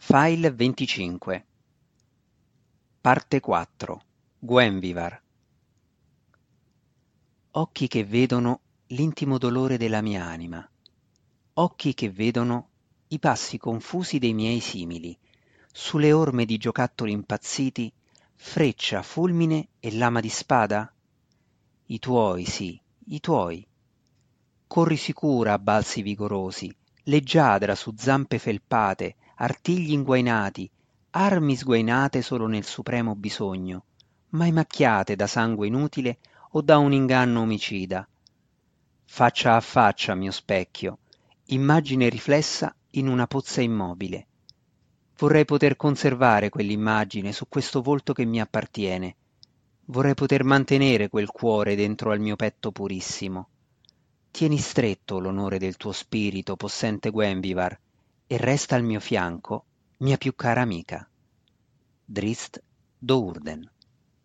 File 25 Parte 4 Gwenvivar Occhi che vedono l'intimo dolore della mia anima, occhi che vedono i passi confusi dei miei simili, sulle orme di giocattoli impazziti, freccia, fulmine e lama di spada? I tuoi, sì, i tuoi. Corri sicura a balzi vigorosi, leggiadra su zampe felpate, artigli inguainati, armi sguainate solo nel supremo bisogno, mai macchiate da sangue inutile o da un inganno omicida. Faccia a faccia, mio specchio, immagine riflessa in una pozza immobile. Vorrei poter conservare quell'immagine su questo volto che mi appartiene. Vorrei poter mantenere quel cuore dentro al mio petto purissimo. Tieni stretto l'onore del tuo spirito, possente Guenvivar, e resta al mio fianco mia più cara amica. Drist Dourden